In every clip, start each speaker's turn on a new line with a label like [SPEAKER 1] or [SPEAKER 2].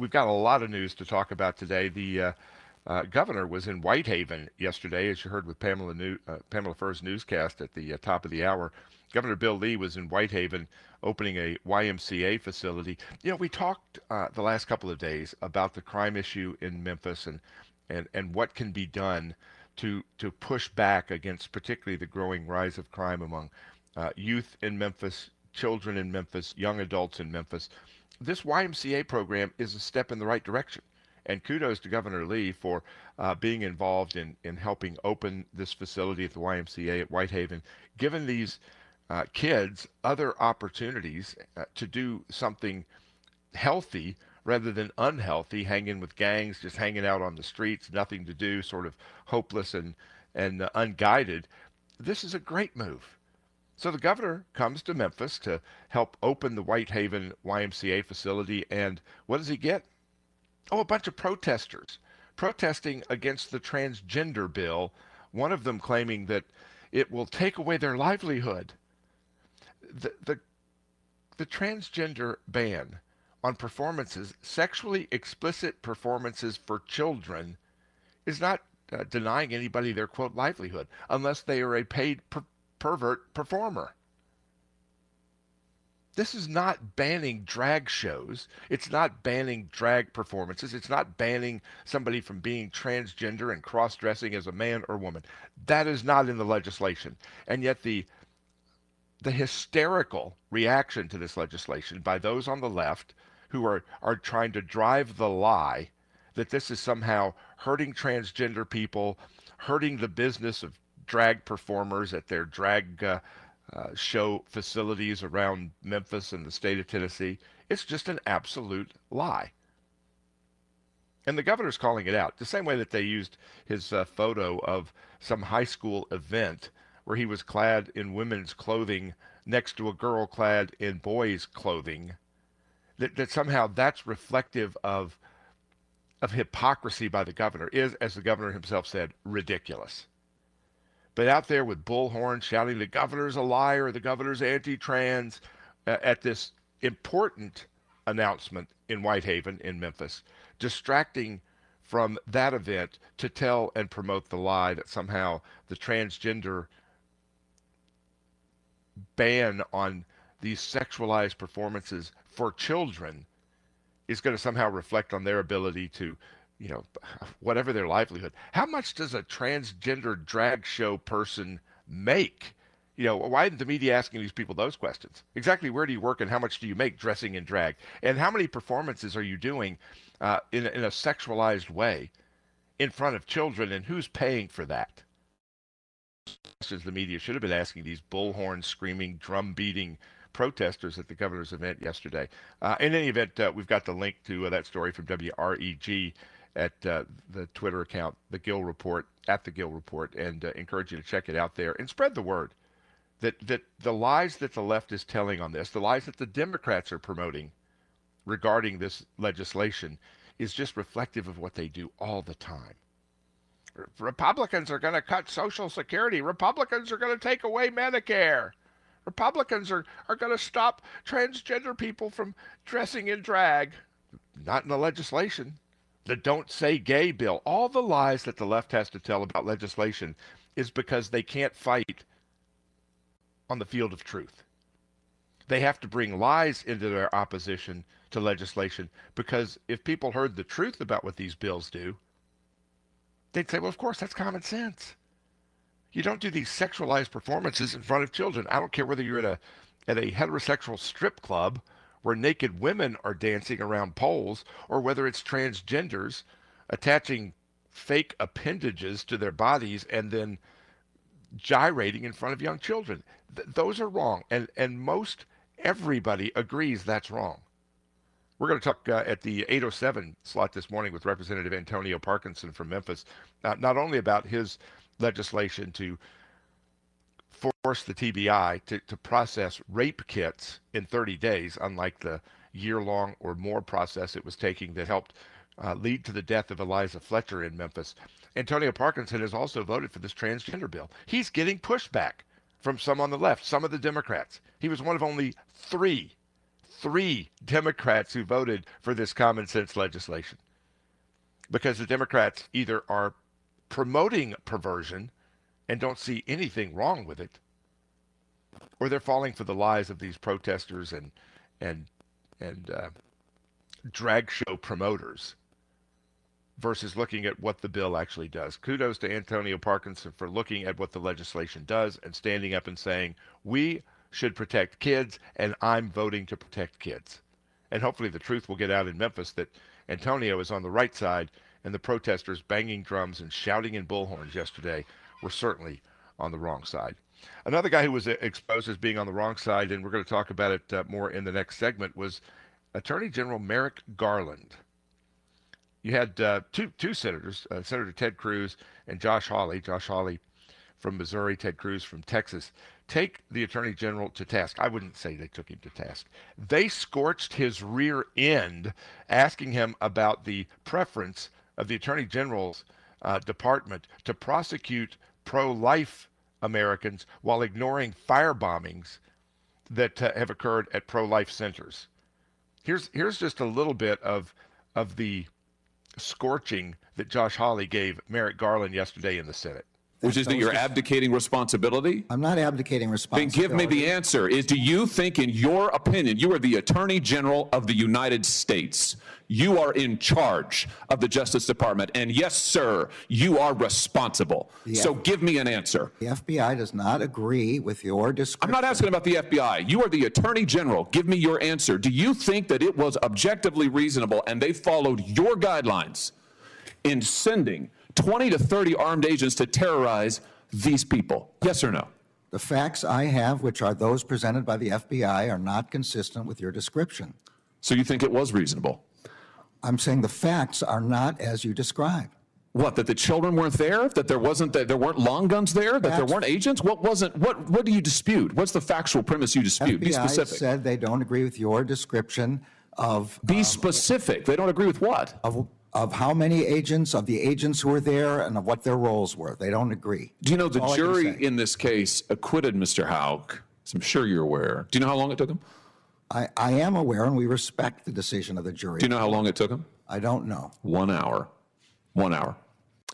[SPEAKER 1] we've got a lot of news to talk about today. The uh, uh, governor was in Whitehaven yesterday, as you heard with Pamela, New, uh, Pamela Furr's newscast at the uh, top of the hour. Governor Bill Lee was in Whitehaven opening a YMCA facility. You know, we talked the last couple of days about the crime issue in Memphis and, and, and what can be done to, to push back against particularly the growing rise of crime among uh, youth in Memphis, children in Memphis, young adults in Memphis. This YMCA program is a step in the right direction. And kudos to Governor Lee for uh, being involved in, in helping open this facility at the YMCA at Whitehaven, giving these uh, kids other opportunities uh, to do something healthy rather than unhealthy, hanging with gangs, just hanging out on the streets, nothing to do, sort of hopeless and, and uh, unguided. This is a great move. So the governor comes to Memphis to help open the Whitehaven YMCA facility, and what does he get? Oh, a bunch of protesters protesting against the transgender bill, one of them claiming that it will take away their livelihood. The, the, the transgender ban on performances, sexually explicit performances for children, is not uh, denying anybody their quote livelihood unless they are a paid per- pervert performer. This is not banning drag shows. It's not banning drag performances. It's not banning somebody from being transgender and cross dressing as a man or woman. That is not in the legislation. And yet, the the hysterical reaction to this legislation by those on the left who are, are trying to drive the lie that this is somehow hurting transgender people, hurting the business of drag performers at their drag uh, uh, show facilities around Memphis and the state of Tennessee. It's just an absolute lie. And the governor's calling it out the same way that they used his uh, photo of some high school event where he was clad in women's clothing next to a girl clad in boys' clothing. That, that somehow that's reflective of of hypocrisy by the governor is, as the governor himself said, ridiculous but out there with bullhorns shouting the governor's a liar, the governor's anti-trans uh, at this important announcement in Whitehaven in Memphis, distracting from that event to tell and promote the lie that somehow the transgender ban on these sexualized performances for children is going to somehow reflect on their ability to you know, whatever their livelihood. How much does a transgender drag show person make? You know, why isn't the media asking these people those questions? Exactly where do you work and how much do you make dressing in drag? And how many performances are you doing uh, in, in a sexualized way in front of children and who's paying for that? Questions the media should have been asking these bullhorn screaming, drum beating protesters at the governor's event yesterday. Uh, in any event, uh, we've got the link to uh, that story from WREG at uh, the Twitter account, the Gill Report, at the Gill Report, and uh, encourage you to check it out there and spread the word that that the lies that the left is telling on this, the lies that the Democrats are promoting regarding this legislation, is just reflective of what they do all the time. Republicans are going to cut Social Security. Republicans are going to take away Medicare. Republicans are, are going to stop transgender people from dressing in drag. Not in the legislation the don't say gay bill, all the lies that the left has to tell about legislation is because they can't fight on the field of truth. They have to bring lies into their opposition to legislation because if people heard the truth about what these bills do, they'd say, well, of course, that's common sense. You don't do these sexualized performances in front of children. I don't care whether you're at a at a heterosexual strip club where naked women are dancing around poles, or whether it's transgenders attaching fake appendages to their bodies and then gyrating in front of young children. Th- those are wrong, and and most everybody agrees that's wrong. We're going to talk uh, at the 807 slot this morning with Representative Antonio Parkinson from Memphis, uh, not only about his legislation to force the TBI to, to process rape kits in 30 days, unlike the year long or more process it was taking that helped uh, lead to the death of Eliza Fletcher in Memphis. Antonio Parkinson has also voted for this transgender bill. He's getting pushback from some on the left, some of the Democrats. He was one of only three, three Democrats who voted for this common sense legislation. Because the Democrats either are promoting perversion and don't see anything wrong with it, or they're falling for the lies of these protesters and and and uh, drag show promoters versus looking at what the bill actually does. Kudos to Antonio Parkinson for looking at what the legislation does and standing up and saying, we should protect kids, and I'm voting to protect kids. And hopefully the truth will get out in Memphis that Antonio is on the right side, and the protesters banging drums and shouting in bullhorns yesterday were certainly on the wrong side. Another guy who was exposed as being on the wrong side, and we're going to talk about it uh, more in the next segment, was Attorney General Merrick Garland you had uh, two two senators, uh, Senator Ted Cruz and Josh Hawley. Josh Hawley from Missouri, Ted Cruz from Texas. Take the Attorney General to task. I wouldn't say they took him to task. They scorched his rear end, asking him about the preference of the Attorney General's uh, department to prosecute pro-life Americans while ignoring fire bombings that uh, have occurred at pro-life centers. Here's here's just a little bit of of the scorching that Josh Hawley gave Merrick Garland yesterday in the Senate.
[SPEAKER 2] Which is that you're abdicating responsibility?
[SPEAKER 3] I'm not abdicating responsibility.
[SPEAKER 2] Then give me the answer. Is do you think, in your opinion, you are the Attorney General of the United States? You are in charge of the Justice Department. And yes, sir, you are responsible. So give me an answer.
[SPEAKER 3] The FBI does not agree with your description.
[SPEAKER 2] I'm not asking about the FBI. You are the Attorney General. Give me your answer. Do you think that it was objectively reasonable and they followed your guidelines in sending 20 to 30 armed agents to terrorize these people? Yes or no?
[SPEAKER 3] The facts I have, which are those presented by the FBI, are not consistent with your description.
[SPEAKER 2] So you think it was reasonable?
[SPEAKER 3] I'm saying the facts are not as you describe.
[SPEAKER 2] What? That the children weren't there? That there wasn't that there weren't long guns there? That That's, there weren't agents? What wasn't? What? What do you dispute? What's the factual premise you dispute?
[SPEAKER 3] FBI
[SPEAKER 2] Be specific.
[SPEAKER 3] said they don't agree with your description of.
[SPEAKER 2] Be um, specific. They don't agree with what?
[SPEAKER 3] Of of how many agents, of the agents who were there, and of what their roles were. They don't agree.
[SPEAKER 2] Do you know the jury in this case acquitted Mr. Houck? I'm sure you're aware. Do you know how long it took them?
[SPEAKER 3] I, I am aware, and we respect the decision of the jury.
[SPEAKER 2] Do you know how long it took them?
[SPEAKER 3] I don't know.
[SPEAKER 2] One hour. One hour.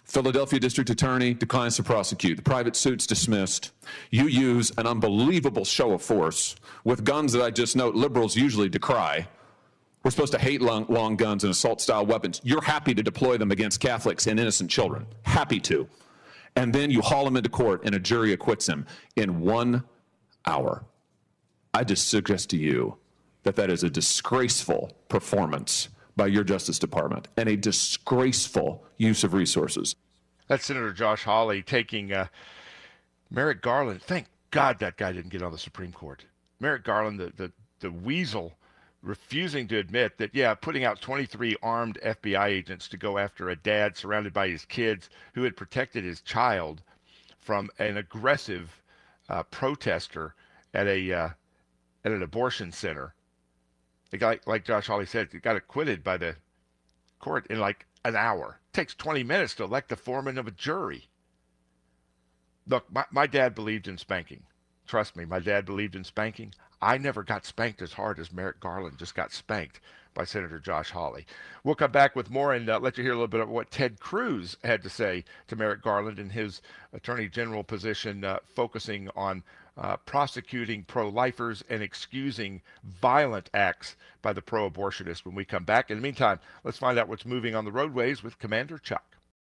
[SPEAKER 2] Philadelphia District Attorney declines to prosecute. The private suit's dismissed. You use an unbelievable show of force with guns that I just note liberals usually decry we're supposed to hate long, long guns and assault style weapons. You're happy to deploy them against Catholics and innocent children. Happy to. And then you haul him into court and a jury acquits him in one hour. I just suggest to you that that is a disgraceful performance by your Justice Department and a disgraceful use of resources.
[SPEAKER 1] That's Senator Josh Hawley taking uh, Merrick Garland. Thank God that guy didn't get on the Supreme Court. Merrick Garland, the, the, the weasel refusing to admit that, yeah, putting out 23 armed FBI agents to go after a dad surrounded by his kids who had protected his child from an aggressive uh, protester at a uh, at an abortion center. The guy, like Josh Hawley said, got acquitted by the court in like an hour. It takes 20 minutes to elect the foreman of a jury. Look, my, my dad believed in spanking. Trust me, my dad believed in spanking. I never got spanked as hard as Merrick Garland just got spanked by Senator Josh Hawley. We'll come back with more and uh, let you hear a little bit of what Ted Cruz had to say to Merrick Garland in his Attorney General position, uh, focusing on uh, prosecuting pro lifers and excusing violent acts by the pro abortionists when we come back. In the meantime, let's find out what's moving on the roadways with Commander Chuck.